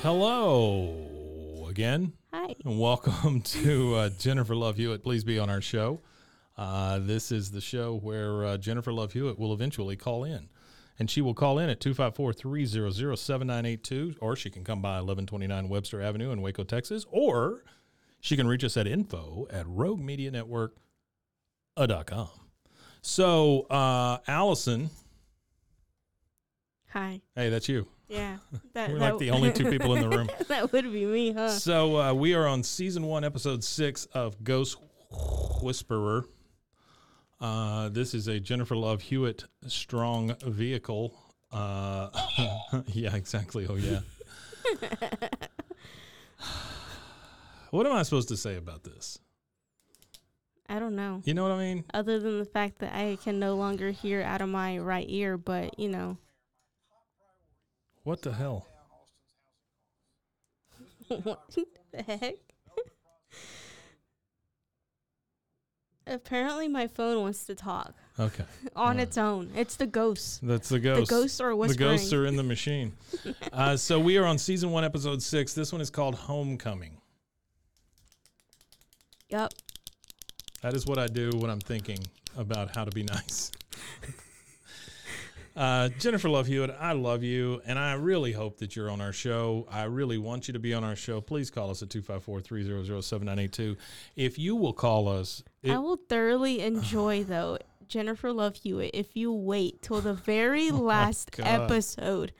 Hello again, Hi. and welcome to uh, Jennifer Love Hewitt. Please be on our show. Uh, this is the show where uh, Jennifer Love Hewitt will eventually call in. And she will call in at 254 300 7982, or she can come by 1129 Webster Avenue in Waco, Texas, or she can reach us at info at roguemedianetwork.com. So, uh, Allison, Hi. hey, that's you. Yeah. That, We're that like the only two people in the room. that would be me, huh? So uh, we are on season one, episode six of Ghost Whisperer. Uh, this is a Jennifer Love Hewitt strong vehicle. Uh, yeah, exactly. Oh yeah. what am I supposed to say about this? I don't know. You know what I mean? Other than the fact that I can no longer hear out of my right ear, but you know. What the hell? what the heck? Apparently, my phone wants to talk Okay, on Alright. its own. It's the ghosts. that's the ghosts. The ghosts are whispering. the ghosts are in the machine. uh, so we are on season one, episode six. This one is called Homecoming. Yep. That is what I do when I'm thinking about how to be nice. Uh, Jennifer Love Hewitt, I love you, and I really hope that you're on our show. I really want you to be on our show. Please call us at 254 300 7982. If you will call us, it- I will thoroughly enjoy, though, Jennifer Love Hewitt, if you wait till the very last God. episode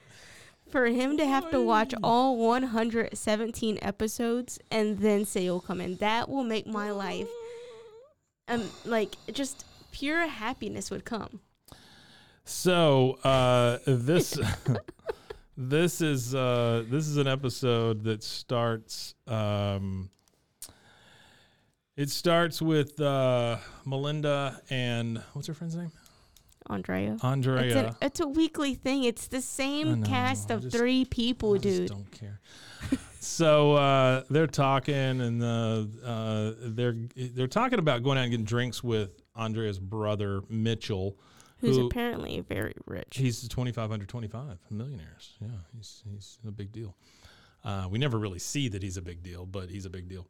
for him to have to watch all 117 episodes and then say you'll come in. That will make my life, um, like, just pure happiness would come. So uh, this this is uh, this is an episode that starts. Um, it starts with uh, Melinda and what's her friend's name? Andrea. Andrea. It's, an, it's a weekly thing. It's the same know, cast of just- three people, I just dude. don't care. so uh, they're talking, and uh, uh, they're they're talking about going out and getting drinks with Andrea's brother Mitchell. Who's who- apparently very rich. He's 25 under 25 millionaires. Yeah, he's he's a big deal. Uh, we never really see that he's a big deal, but he's a big deal.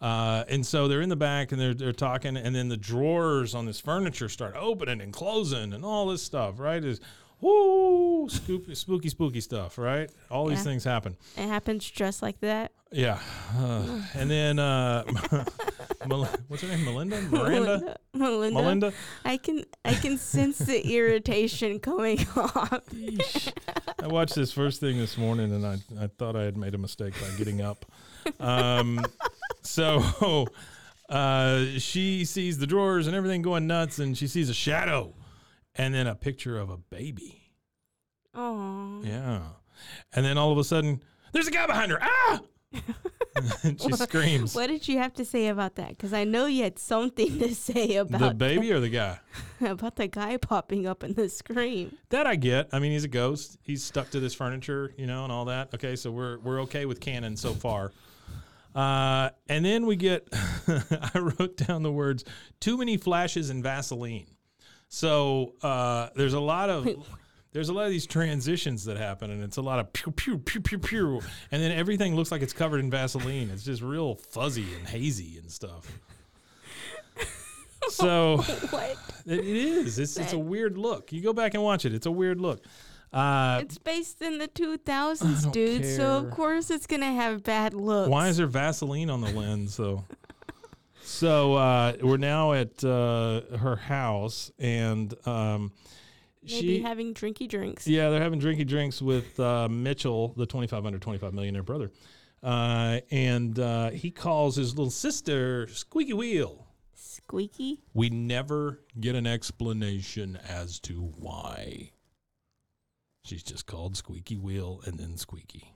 Uh, and so they're in the back and they're they're talking, and then the drawers on this furniture start opening and closing and all this stuff. Right? Is whoo spooky spooky spooky stuff. Right? All these things happen. It happens just like that. Yeah. Uh, and then uh, Mel- what's her name? Melinda? Miranda? Melinda. Melinda? I can I can sense the irritation coming off. I watched this first thing this morning and I, I thought I had made a mistake by getting up. Um, so uh, she sees the drawers and everything going nuts and she sees a shadow and then a picture of a baby. Oh. Yeah. And then all of a sudden, there's a guy behind her. Ah! and she screams. What did you have to say about that? Because I know you had something to say about The baby or the guy? about the guy popping up in the scream. That I get. I mean, he's a ghost. He's stuck to this furniture, you know, and all that. Okay, so we're we're okay with canon so far. Uh, and then we get. I wrote down the words "too many flashes and Vaseline." So uh, there's a lot of there's a lot of these transitions that happen, and it's a lot of pew pew pew pew pew, and then everything looks like it's covered in Vaseline. It's just real fuzzy and hazy and stuff. So what? it it is. It's it's a weird look. You go back and watch it. It's a weird look. Uh, It's based in the 2000s, don't dude. So care. of course it's gonna have bad looks. why is there Vaseline on the lens though? So uh, we're now at uh, her house, and um, Maybe she. having drinky drinks. yeah, they're having drinky drinks with uh, Mitchell, the 25 under 25 millionaire brother. Uh, and uh, he calls his little sister Squeaky Wheel. Squeaky. We never get an explanation as to why. She's just called Squeaky Wheel and then Squeaky.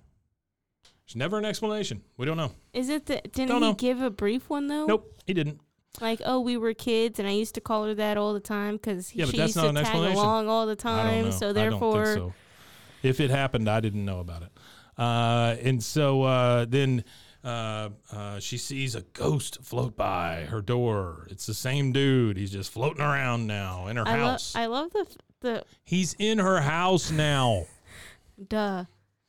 There's never an explanation. We don't know. Is it the? Didn't Don't he know. give a brief one though? Nope, he didn't. Like, oh, we were kids, and I used to call her that all the time because Yeah, but she that's used not to an tag explanation. along all the I don't time. know. So I therefore, don't think so. If it happened, I didn't know about it. Uh, and so uh, then uh, uh, she sees a ghost float by her door. It's the same dude. He's just floating around now in her I love. house. I love the f- the He's in her house now. duh.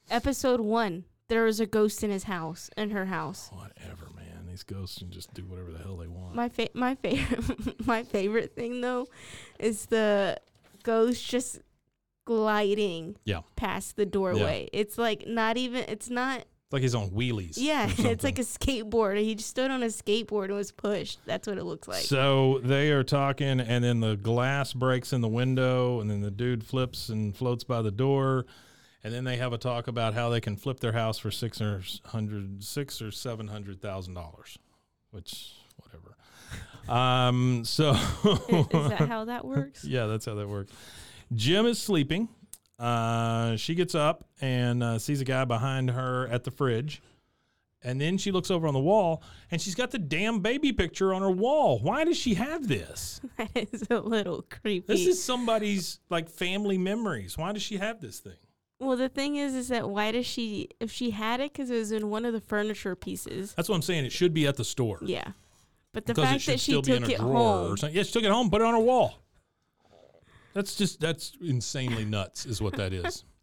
Episode one. There was a ghost in his house, in her house. Whatever, man. These ghosts can just do whatever the hell they want. My fa- my favorite my favorite thing though is the ghost just gliding Yeah. past the doorway. It's like not even it's not It's like he's on wheelies. yeah, it's like a skateboard. He just stood on a skateboard and was pushed. That's what it looks like. So they are talking, and then the glass breaks in the window, and then the dude flips and floats by the door, and then they have a talk about how they can flip their house for six or hundred, six or seven hundred thousand dollars, which whatever. Um, so is that how that works? yeah, that's how that works. Jim is sleeping. Uh, she gets up and uh, sees a guy behind her at the fridge. And then she looks over on the wall and she's got the damn baby picture on her wall. Why does she have this? that is a little creepy. This is somebody's like family memories. Why does she have this thing? Well, the thing is, is that why does she? If she had it, because it was in one of the furniture pieces. That's what I'm saying. It should be at the store. Yeah, but the because fact that she still be in took it home. or something. Yeah, she took it home, put it on her wall. That's just that's insanely nuts, is what that is.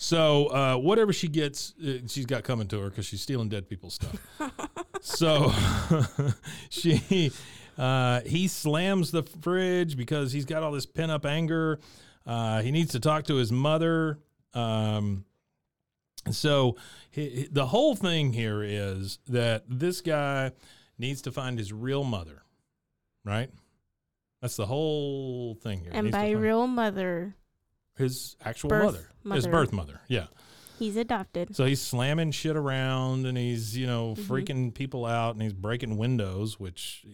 So uh, whatever she gets, uh, she's got coming to her because she's stealing dead people's stuff. so she uh, he slams the fridge because he's got all this pent up anger. Uh, he needs to talk to his mother. Um, so he, he- the whole thing here is that this guy needs to find his real mother, right? That's the whole thing here. He and by real mother, his actual birth mother, his birth mother. Yeah. he's adopted. So he's slamming shit around and he's, you know, Mm-hmm. freaking people out and he's breaking windows, which,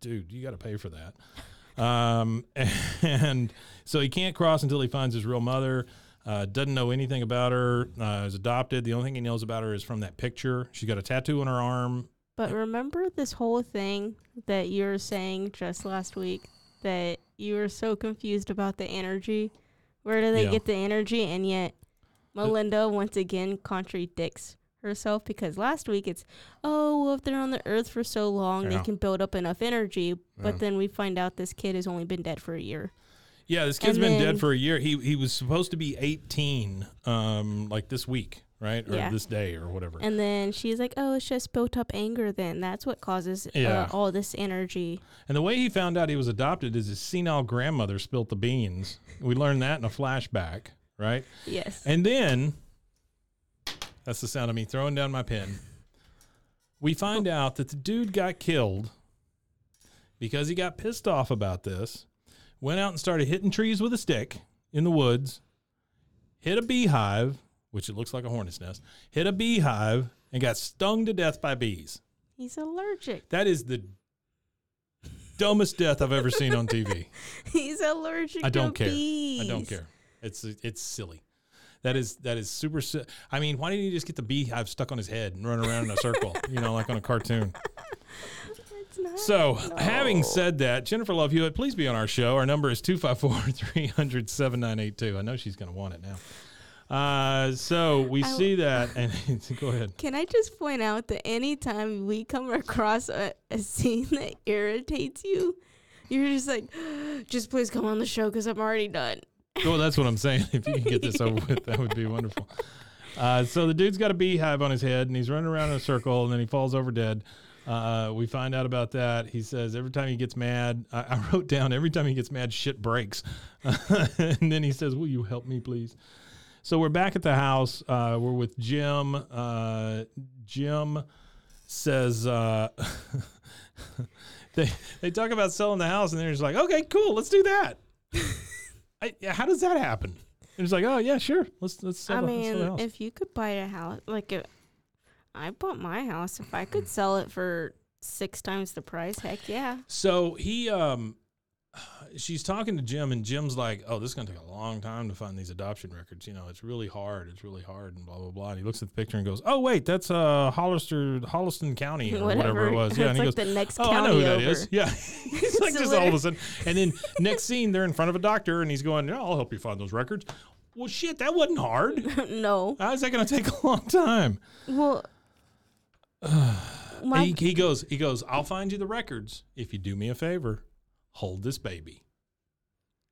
dude, you got to pay for that. Um, and so he can't cross until he finds his real mother. Uh, doesn't know anything about her. Uh, is adopted. The only thing he knows about her is from that picture. She's got a tattoo on her arm. But remember this whole thing that you were saying just last week that you were so confused about the energy. Where do they Yeah. get the energy? And yet Melinda once again contradicts herself because last week it's, oh, well, if they're on the earth for so long, Yeah. they can build up enough energy. But Yeah. then we find out this kid has only been dead for a year. Yeah, this kid's And been then- dead for a year. He he was supposed to be 18, um, like this week, right, or Yeah. this day, or whatever. And then she's like, oh, it's just built up anger then. That's what causes Yeah. uh, all this energy. And the way he found out he was adopted is his senile grandmother spilt the beans. We learned that in a flashback, right? Yes. And then that's the sound of me throwing down my pen. We find out that the dude got killed because he got pissed off about this, went out and started hitting trees with a stick in the woods, hit a beehive, which it looks like a hornet's nest, hit a beehive, and got stung to death by bees. He's allergic. That is the dumbest death I've ever seen on TV. He's allergic I don't care. bees. I don't care. It's it's silly. That is that is super. Si- I mean, why didn't he just get the beehive stuck on his head and run around in a circle? you know, like on a cartoon. So, No. having said that, Jennifer Love Hewitt, please be on our show. Our number is 254 300 7982. I know she's going to want it now. Uh, so we see that, and go ahead. Can I just point out that anytime we come across a, a scene that irritates you, you're just like, just please come on the show because I'm already done. Well, that's what I'm saying. If you can get this over with, that would be wonderful. Uh, so the dude's got a beehive on his head, and he's running around in a circle, and then he falls over dead. Uh, we find out about that. He says every time he gets mad, I, I wrote down every time he gets mad, shit breaks. and then he says, "Will you help me, please?" So we're back at the house. Uh, we're with Jim. Uh, Jim says uh, they they talk about selling the house, and they're just like, okay, cool, let's do that. I, how does that happen? And it's like, oh yeah, sure, let's let's sell, I the, let's sell the mean, if you could buy a house, like if I bought my house, if I could sell it for six times the price, heck yeah. So he, um, she's talking to Jim, and Jim's like, "Oh, this is gonna take a long time to find these adoption records. You know, it's really hard. It's really hard, and blah blah blah." And he looks at the picture and goes, "Oh, wait, that's uh Hollister, Holliston County, or whatever, it was." Yeah, and he like goes, the next "Oh, I know who that over. is." Yeah, he's like So just all of a sudden, and then next scene, they're in front of a doctor, and he's going, "Yeah, I'll help you find those records." Well, shit, that wasn't hard. no. How's that gonna take a long time? Well, he, he goes, he goes, "I'll find you the records if you do me a favor. Hold this baby."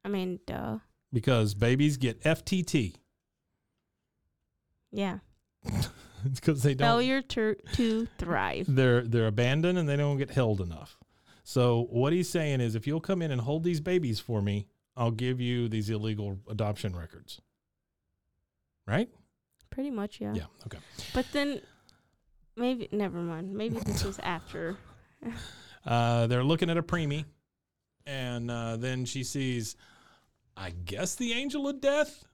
I mean, duh. because babies get FTT. Yeah. it's because they don't. Failure to, to thrive. They're they're abandoned and they don't get held enough. So what he's saying is, if you'll come in and hold these babies for me, I'll give you these illegal adoption records. Right? Pretty much, yeah. Yeah. Okay. But then, maybe, never mind. Maybe this was after. Uh, they're looking at a preemie, and uh, then she sees, I guess the angel of death.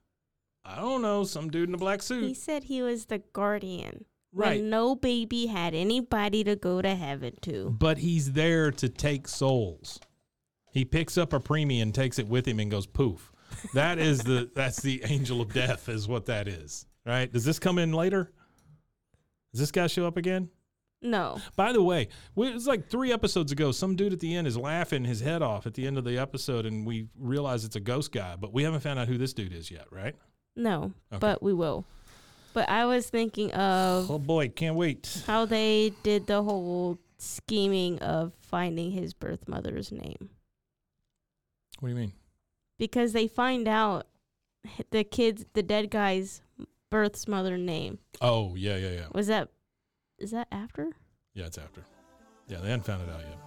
I don't know, some dude in a black suit. He said he was the guardian. Right. When no baby had anybody to go to heaven to. but he's there to take souls. He picks up a preemie and takes it with him and goes poof. That is the that's the angel of death is what that is. Right? Does this come in later? Does this guy show up again? No. By the way, it was like three episodes ago. Some dude at the end is laughing his head off at the end of the episode, and we realize it's a ghost guy, but we haven't found out who this dude is yet, right? No. Okay. But we will. But I was thinking of Oh boy, can't wait. how they did the whole scheming of finding his birth mother's name. What do you mean? Because they find out the kid's, the dead guy's birth's mother name. Oh yeah, yeah, yeah. Was that, is that after? Yeah, it's after. Yeah, they hadn't found it out yet.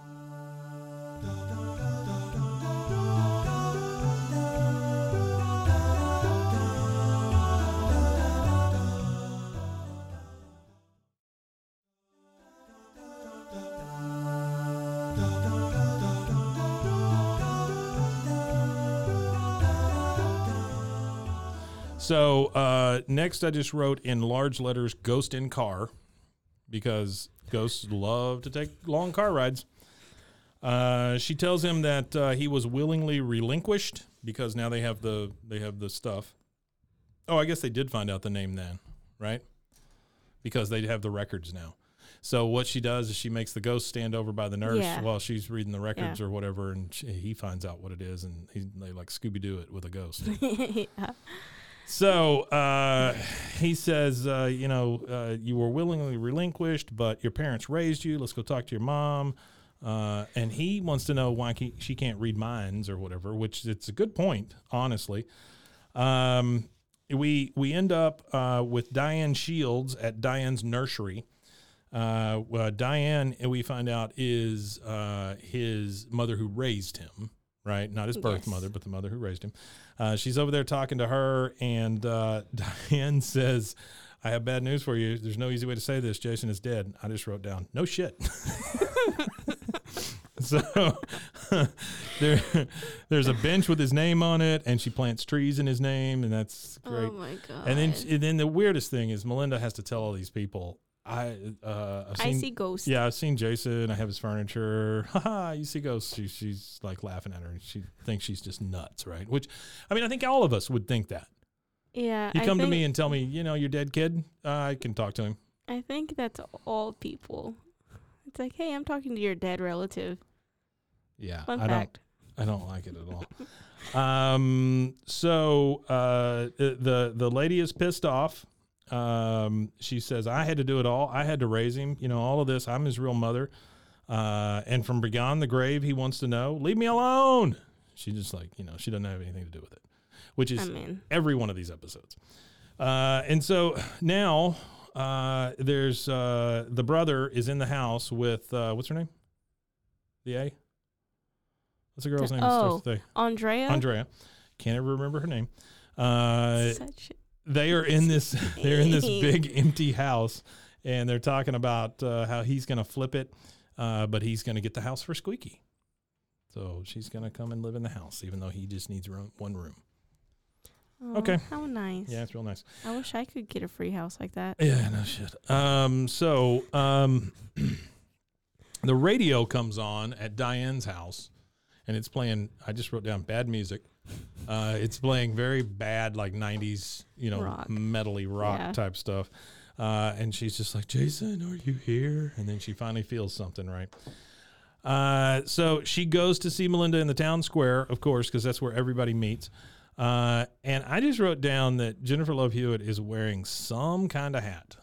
So uh, next, I just wrote in large letters "Ghost in Car" because ghosts love to take long car rides. Uh, she tells him that uh, he was willingly relinquished because now they have the they have the stuff. Oh, I guess they did find out the name then, right? Because they have the records now. So what she does is she makes the ghost stand over by the nurse Yeah. while she's reading the records or whatever, and she, he finds out what it is, and he, they like Scooby Doo it with a ghost. yeah. So uh, he says, uh, you know, uh, you were willingly relinquished, but your parents raised you. Let's go talk to your mom. Uh, and he wants to know why he, she can't read minds or whatever, which it's a good point, honestly. Um, we we end up uh, with Diane Shields at Diane's nursery. Uh, Diane, we find out, is his mother who raised him, right? Not his birth Yes. mother, but the mother who raised him. Uh, she's over there talking to her, and uh, Diane says, I have bad news for you. There's no easy way to say this. Jason is dead. I just wrote down, no shit. so there, there's a bench with his name on it, and she plants trees in his name, and that's great. Oh my god. And then, and then the weirdest thing is Melinda has to tell all these people. I, uh, I've I see ghosts. yeah, I've seen Jason. I have his furniture. Haha, you see ghosts. She, she's like laughing at her. and She thinks she's just nuts, right? Which, I mean, I think all of us would think that. Yeah. You I come to think- me and tell me, you know, your dead kid. Uh, I can talk to him. I think that's all people. It's like, hey, I'm talking to your dead relative. Yeah, Fun I fact. don't. I don't like it at all. um. So uh, the the lady is pissed off. Um. She says, "I had to do it all. I had to raise him. You know, all of this. I'm his real mother." Uh, and from beyond the grave, he wants to know, "Leave me alone." She just like, you know, she doesn't have anything to do with it, which is I mean, every one of these episodes. Uh, and so now uh, there's uh, the brother is in the house with uh, what's her name? The A. What's the girl's name? Oh. Andrea. Andrea. Can't ever remember her name. Uh, Such they are in this. They're in this big empty house, and they're talking about uh, how he's going to flip it, uh, but he's going to get the house for Squeaky. So she's going to come and live in the house, even though he just needs room, one room. Oh, Okay. How nice. Yeah, it's real nice. I wish I could get a free house like that. Yeah, no shit. Um, so um, the radio comes on at Diane's house, and it's playing. I just wrote down bad music. Uh, it's playing very bad, like '90s, you know, Rock. metally rock Yeah. type stuff. Uh, and she's just like, "Jason, are you here?" And then she finally feels something, right? Uh, so she goes to see Melinda in the town square, of course, because that's where everybody meets. Uh, and I just wrote down that Jennifer Love Hewitt is wearing some kind of hat.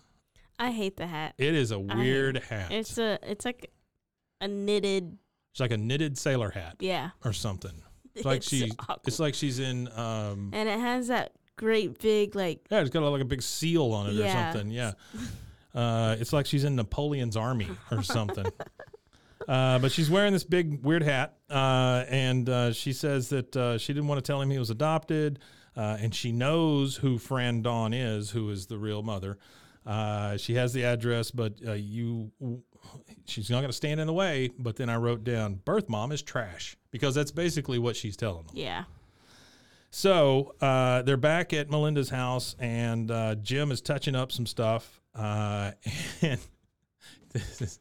I hate the hat. It is a weird hat. It's, It's a it's like a knitted It's like a knitted sailor hat yeah. or something. It's like It's she, awkward. it's like she's in. Um, and it has that great big like yeah, it's got like a big seal on it or something. Yeah, uh, it's like she's in Napoleon's army or something. Uh, but she's wearing this big weird hat, uh, and uh, she says that uh, she didn't want to tell him he was adopted, uh, and she knows who Fran Dawn is, who is the real mother. Uh, she has the address, but uh, you, she's not going to stand in the way. But then I wrote down, "Birth mom is trash," because that's basically what she's telling them. yeah. So uh, they're back at Melinda's house, and uh, Jim is touching up some stuff. Uh, and this is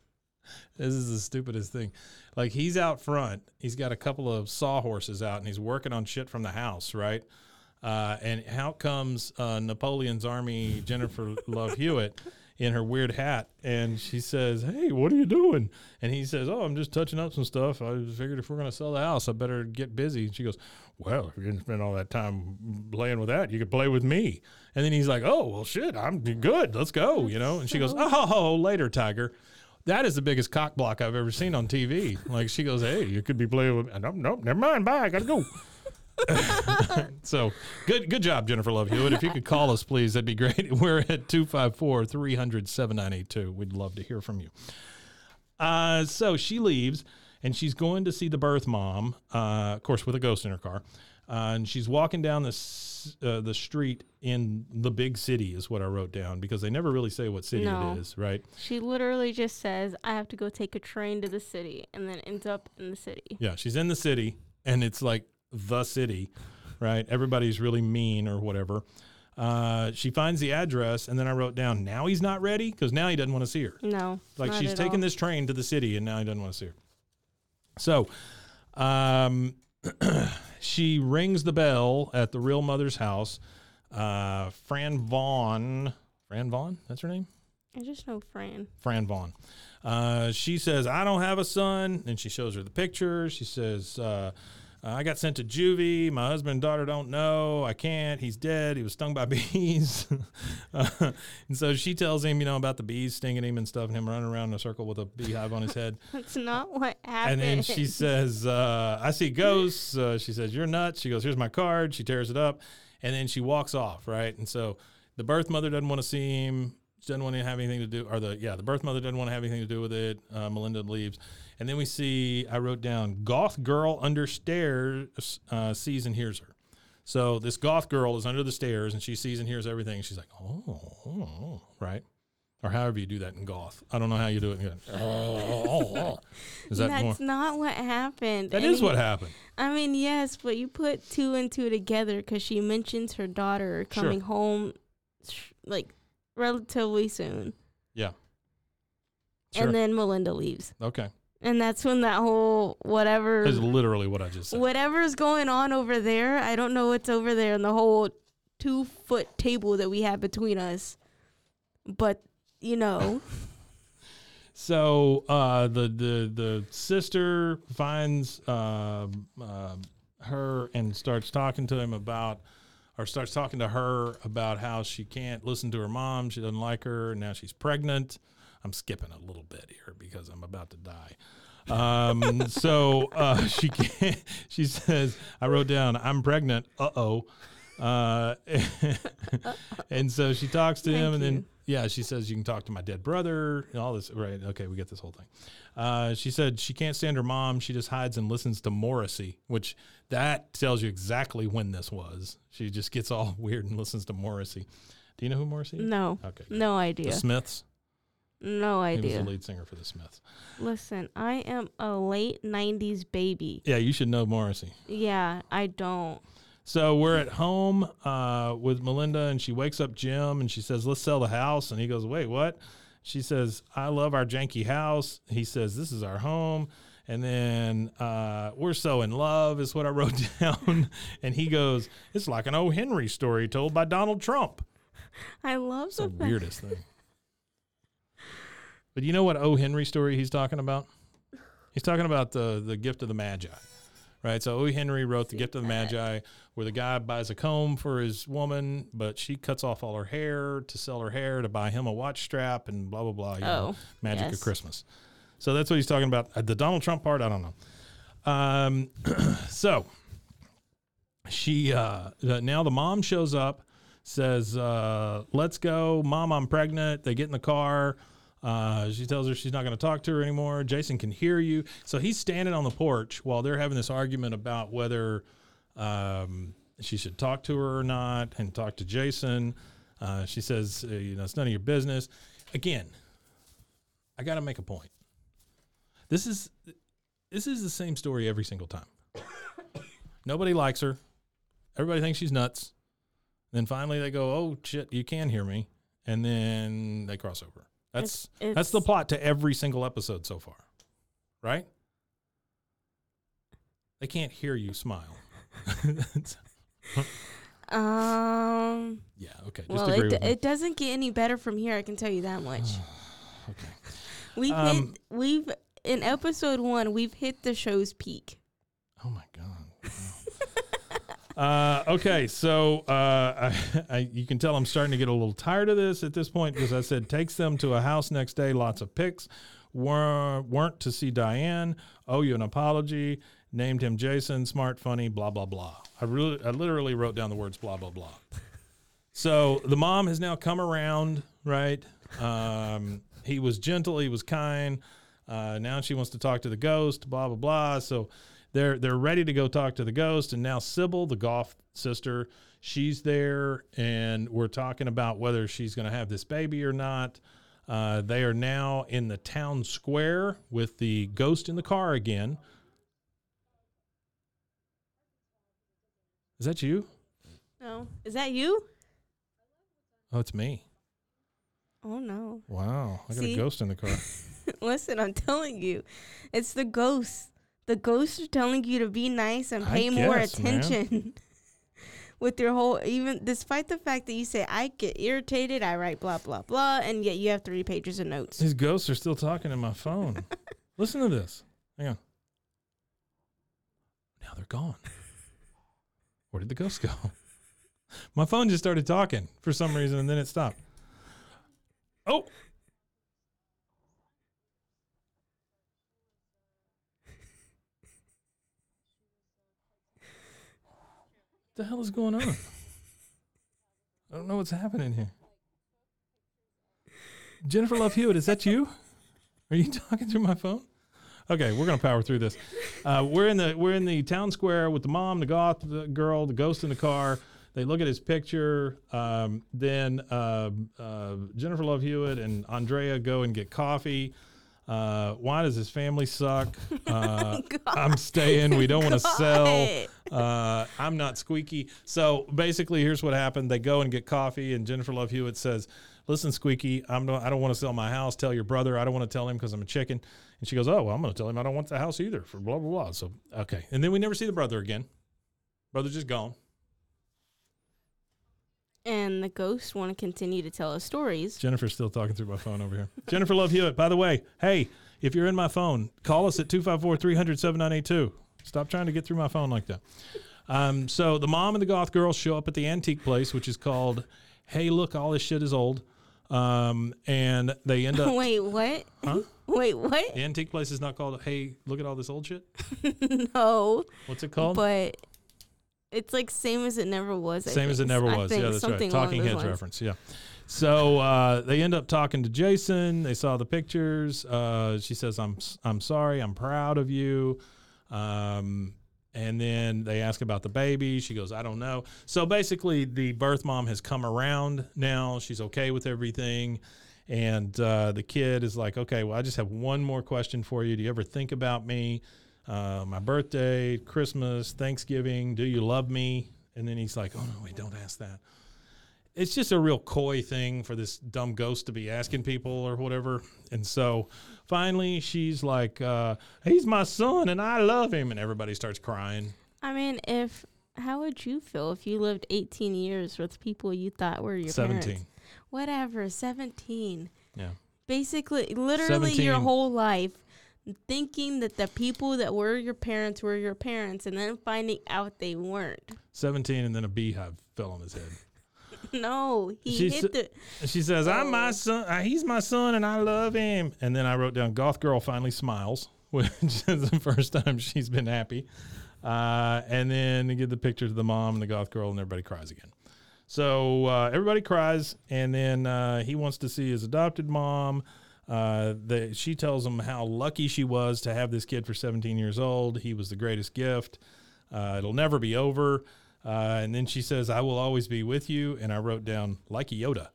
this is the stupidest thing. Like he's out front, he's got a couple of sawhorses out, and he's working on shit from the house, right? Uh, and out comes uh, Napoleon's army, Jennifer Love Hewitt, in her weird hat, and she says, "Hey, what are you doing?" And he says, "Oh, I'm just touching up some stuff. I figured if we're going to sell the house, I better get busy." And she goes, "Well, if you're going to spend all that time playing with that, you could play with me." And then he's like, "Oh, well, shit, I'm good. Let's go," you know. And she goes, "Oh, later, Tiger." That is the biggest cock block I've ever seen on TV. Like she goes, "Hey, you could be playing with." Nope, nope, never mind. Bye. I gotta go. so good good job, Jennifer Love Hewitt. If you could call us, please, that'd be great. We're at 254 300 7982. We'd love to hear from you. Uh, so she leaves and she's going to see the birth mom, uh, of course, with a ghost in her car. Uh, and she's walking down the uh, the street in the big city, is what I wrote down because they never really say what city No. it is, right? She literally just says, I have to go take a train to the city and then ends up in the city. Yeah, she's in the city, and it's like the city, right? Everybody's really mean or whatever. Uh, she finds the address, and then I wrote down, now he's not ready because now he doesn't want to see her. No. Like she's taking all. this train to the city, and now he doesn't want to see her. So, um, she rings the bell at the real mother's house. Uh, Fran Vaughn, Fran Vaughn, that's her name. I just know Fran. Fran Vaughn. Uh, she says, I don't have a son. And she shows her the picture. She says, uh, I got sent to juvie. My husband and daughter don't know. I can't. He's dead. He was stung by bees. uh, and so she tells him, you know, about the bees stinging him and stuff and him running around in a circle with a beehive on his head. That's not what happened. And then she says, uh, I see ghosts. Uh, she says, You're nuts. She goes, Here's my card. She tears it up. And then she walks off, right? And so the birth mother doesn't want to see him. She doesn't want to have anything to do, or the, yeah, the birth mother doesn't want to have anything to do with it. Uh, Melinda leaves. And then we see, I wrote down, goth girl under stairs uh, sees and hears her. So this goth girl is under the stairs and she sees and hears everything. She's like, oh, oh, oh," right? Or however you do that in goth. I don't know how you do it. in goth. Is that more? That's not what happened. That And is what happened. I mean, yes, but you put two and two together because she mentions her daughter Sure. coming home, like relatively soon, Yeah. Sure. and then Melinda leaves, okay. and that's when that whole whatever is literally what I just said. whatever's going on over there. I don't know what's over there in the whole two foot table that we have between us, but you know, So uh, the the the sister finds um um her and starts talking to him about, or starts talking to her about how she can't listen to her mom. She doesn't like her. And now she's pregnant. I'm skipping a little bit here because I'm about to die. Um, so uh, she can't. She says, "I wrote down, I'm pregnant. Uh-oh. Uh And so she talks to him, Thank and then you. yeah, she says you can talk to my dead brother and all this. Right? Okay, we get this whole thing. Uh, she said she can't stand her mom. She just hides and listens to Morrissey, which that tells you exactly when this was. She just gets all weird and listens to Morrissey. Do you know who Morrissey is? no, Okay. no idea. The. Smiths. No idea. He was the lead singer for the Smiths. Listen, I am a late '90s baby. Yeah, you should know Morrissey. Yeah, I don't. So we're at home uh, with Melinda, and she wakes up Jim, and she says, "Let's sell the house." And he goes, "Wait, what?" She says, "I love our janky house." He says, "This is our home." And then uh, we're so in love is what I wrote down. and he goes, "It's like an O. Henry story told by Donald Trump." I love It's the the weirdest thing. But you know what O. Henry story he's talking about? He's talking about the the gift of the Magi, right? So O. Henry wrote the gift of the Magi, where the guy buys a comb for his woman, but she cuts off all her hair to sell her hair to buy him a watch strap and blah blah blah. you know, Oh, magic yes. of Christmas. So that's what he's talking about. Uh, The Donald Trump part, I don't know. Um, so she uh, uh, now the mom shows up, says, uh, "Let's go, mom. I'm pregnant." They get in the car. Uh, she tells her she's not going to talk to her anymore. Jason can hear you, so he's standing on the porch while they're having this argument about whether um, she should talk to her or not, and talk to Jason. Uh, she says, uh, "You know, it's none of your business." Again, I got to make a point. This is this is the same story every single time. Nobody likes her. Everybody thinks she's nuts. Then finally they go, "Oh shit, you can hear me," and then they cross over. That's It's- that's the plot to every single episode so far, right? They can't hear you smile. Um. yeah, okay. Just Well, agree it, it doesn't get any better from here. I can tell you that much. okay. We've Um, hit. We've in episode one. We've hit the show's peak. Oh my god. Wow. Uh, okay, so uh, I, I, you can tell I'm starting to get a little tired of this at this point because I said takes them to a house next day, lots of pics. Were, weren't to see Diane. Owe you an apology. Named him Jason. Smart, funny. Blah blah blah. I really, I literally wrote down the words blah blah blah. So the mom has now come around, right? Um, he was gentle, he was kind. Uh, now she wants to talk to the ghost, blah blah blah. So they're they're ready to go talk to the ghost, and now Sybil, the golf sister, she's there, and we're talking about whether she's going to have this baby or not. Uh, they are now in the town square with the ghost in the car again. Is that you? No, is that you? Oh, it's me. Oh no! Wow, I got See? a ghost in the car. Listen, I'm telling you, it's the ghosts. The ghosts are telling you to be nice and pay more guess, man. attention. With your whole, even despite the fact that you say I get irritated, I write blah blah blah, and yet you have three pages of notes. These ghosts are still talking in my phone. Listen to this. Hang on. Now they're gone. Where did the ghosts go? My phone just started talking for some reason and then it stopped. Oh. The hell is going on? I don't know what's happening here. Jennifer Love Hewitt, is that you? Are you talking through my phone? Okay, we're gonna power through this. Uh, we're in the we're in the town square with the mom, the goth the girl, the ghost in the car. They look at his picture. Um, then uh, uh, Jennifer Love Hewitt and Andrea go and get coffee. Uh, why does his family suck? Uh, I'm staying. We don't want to sell. Uh, I'm not squeaky. So basically, here's what happened. They go and get coffee, and Jennifer Love Hewitt says, "Listen, Squeaky, I'm no, I don't want to sell my house. Tell your brother. I don't want to tell him because I'm a chicken." And she goes, "Oh well, I'm going to tell him I don't want the house either." For blah blah blah. So okay, and then we never see the brother again. Brother's just gone. And the ghosts want to continue to tell us stories. Jennifer's still talking through my phone over here. Jennifer Love Hewitt, by the way, hey, if you're in my phone, call us at 254 300 7982. Stop trying to get through my phone like that. Um, so the mom and the goth girl show up at the antique place, which is called Hey, Look, All This Shit Is Old. Um, and they end up. Wait, what? Huh? Wait, what? The antique place is not called Hey, Look at All This Old Shit? no, What's it called? but it's like same as it never was. Same as it think. never was. think Yeah, that's right. Talking Heads lines. reference. Yeah. So uh, they end up talking to Jason. They saw the pictures. Uh, she says, "I'm I'm sorry. I'm proud of you." Um, and then they ask about the baby. She goes, "I don't know." So basically, the birth mom has come around now. She's okay with everything. And uh, the kid is like, okay, well, I just have one more question for you. Do you ever think about me? Uh, my birthday, Christmas, Thanksgiving, do you love me? And then he's like, oh, no, wait, don't ask that. It's just a real coy thing for this dumb ghost to be asking people or whatever. And so finally she's like, uh, he's my son and I love him. And everybody starts crying. I mean, if how would you feel if you lived 18 years with people you thought were your 17. parents? Whatever, 17. Yeah. Basically, literally your whole life thinking that the people that were your parents were your parents and then finding out they weren't. 17 and then a beehive fell on his head. No, he She's- hit the she says, "I'm my son. Uh, he's my son, and I love him." And then I wrote down, "Goth girl finally smiles," which is the first time she's been happy. Uh, and then they give the picture to the mom and the goth girl, and everybody cries again. So uh, everybody cries, and then uh, he wants to see his adopted mom. Uh, the, she tells him how lucky she was to have this kid for 17 years old. He was the greatest gift. Uh, it'll never be over. Uh, and then she says, "I will always be with you." And I wrote down like Yoda,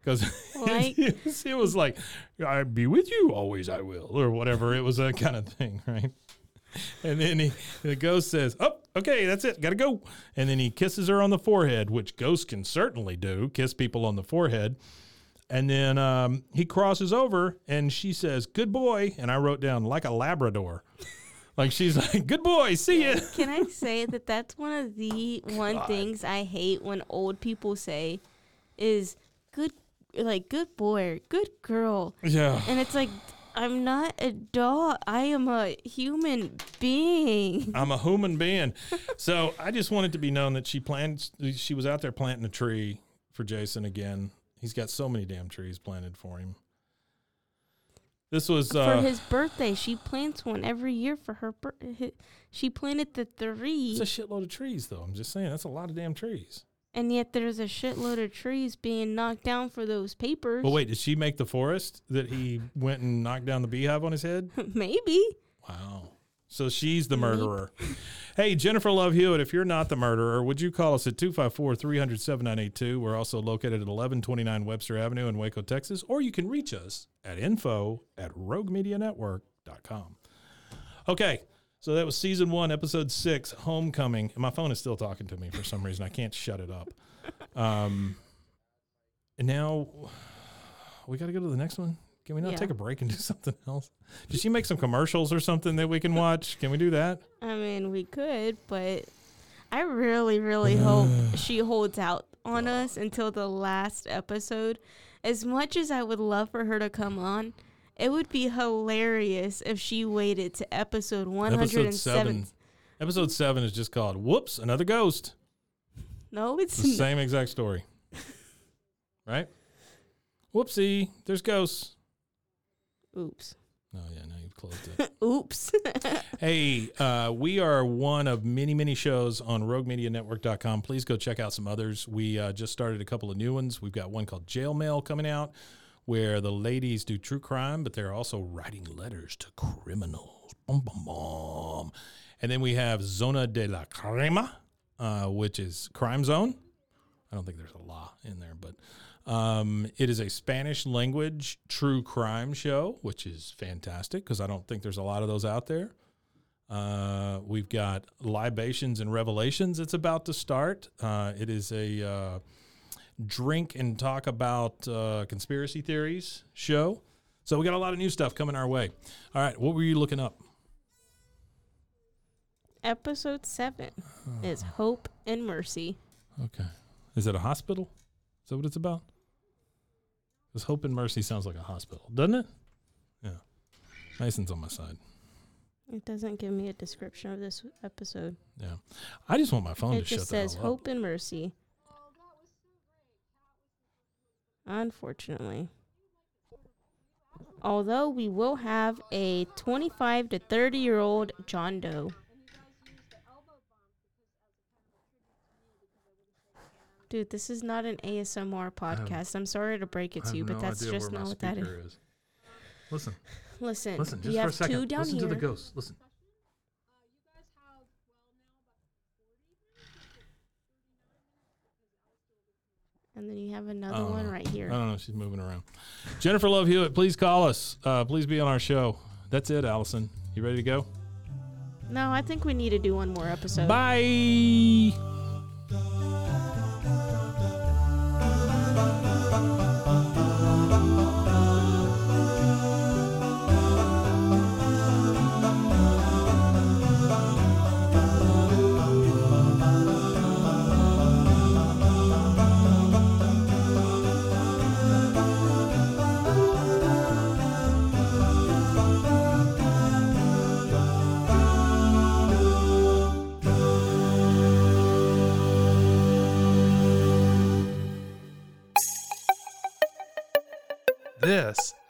because Like- it was like, "I'll be with you always. I will," or whatever. It was that kind of thing, right? And then he, the ghost says, "Oh, okay, that's it. Got to go." And then he kisses her on the forehead, which ghosts can certainly do, kiss people on the forehead. And then um, he crosses over, and she says, "Good boy." And I wrote down like a Labrador, like she's like, "Good boy, see ya." Can I say that that's one of the one things I hate when old people say is good like good boy, good girl. Yeah. And it's like I'm not a dog. I am a human being. I'm a human being. so I just wanted to be known that she planned. She was out there planting a tree for Jason again. He's got so many damn trees planted for him. This was uh, for his birthday, she plants one every year for her birthday. She planted the three, it's a shitload of trees, though. I'm just saying that's a lot of damn trees. and yet there's a shitload of trees being knocked down for those papers. But wait, did she make the forest that he went and knocked down the beehive on his head? Maybe. Wow. So she's the murderer. hey, Jennifer Love Hewitt, if you're not the murderer, would you call us at 254 300 7982? We're also located at 1129 Webster Avenue in Waco, Texas, or you can reach us at info at roguemedianetwork.com. Okay, so that was season one, episode six, Homecoming. And my phone is still talking to me for some reason. I can't shut it up. Um, and now we got to go to the next one. Can we not Yeah. take a break and do something else? Did she make some commercials or something that we can watch? Can we do that? I mean, we could, but I really, really hope she holds out on us until the last episode. As much as I would love for her to come on, it would be hilarious if she waited to episode Episode 107. seven. Episode seven is just called "Whoops, Another Ghost." No, it's It's the same exact story, right? Whoopsie, there's ghosts. Oops. Oh yeah, now you've closed it. Oops. Hey, uh, we are one of many, many shows on roguemedianetwork.com. Please go check out some others. We uh, just started a couple of new ones. We've got one called Jail Mail coming out where the ladies do true crime, but they're also writing letters to criminals. Bum, bum, bum. And then we have Zona de la Crema, uh, which is Crime Zone. I don't think there's a law in there, but um, it is a Spanish language true crime show, which is fantastic because I don't think there's a lot of those out there. Uh, we've got Libations and Revelations. It's about to start. Uh, it is a uh, drink and talk about uh, conspiracy theories show. So we got a lot of new stuff coming our way. All right, what were you looking up? episode 7 is Hope and Mercy. Okay. Is it a hospital? Is that what it's about? Because Hope and Mercy sounds like a hospital, doesn't it? Yeah. Mason's on my side. It doesn't give me a description of this episode. Yeah. I just want my phone it to shut just says. Hope and Mercy. Unfortunately. Although we will have a 25 to 30 year old John Doe. Dude, this is not an ASMR podcast. I'm sorry to break it to you, but that's just not what that is. is. Listen, Listen, listen, you just for a have second. two down listen here. to the ghost. Listen. And then you have another one right here. I don't know. She's moving around. Jennifer Love Hewitt, please call us. Uh, please be on our show. That's it, Allison. You ready to go? No, I think we need to do one more episode. Bye.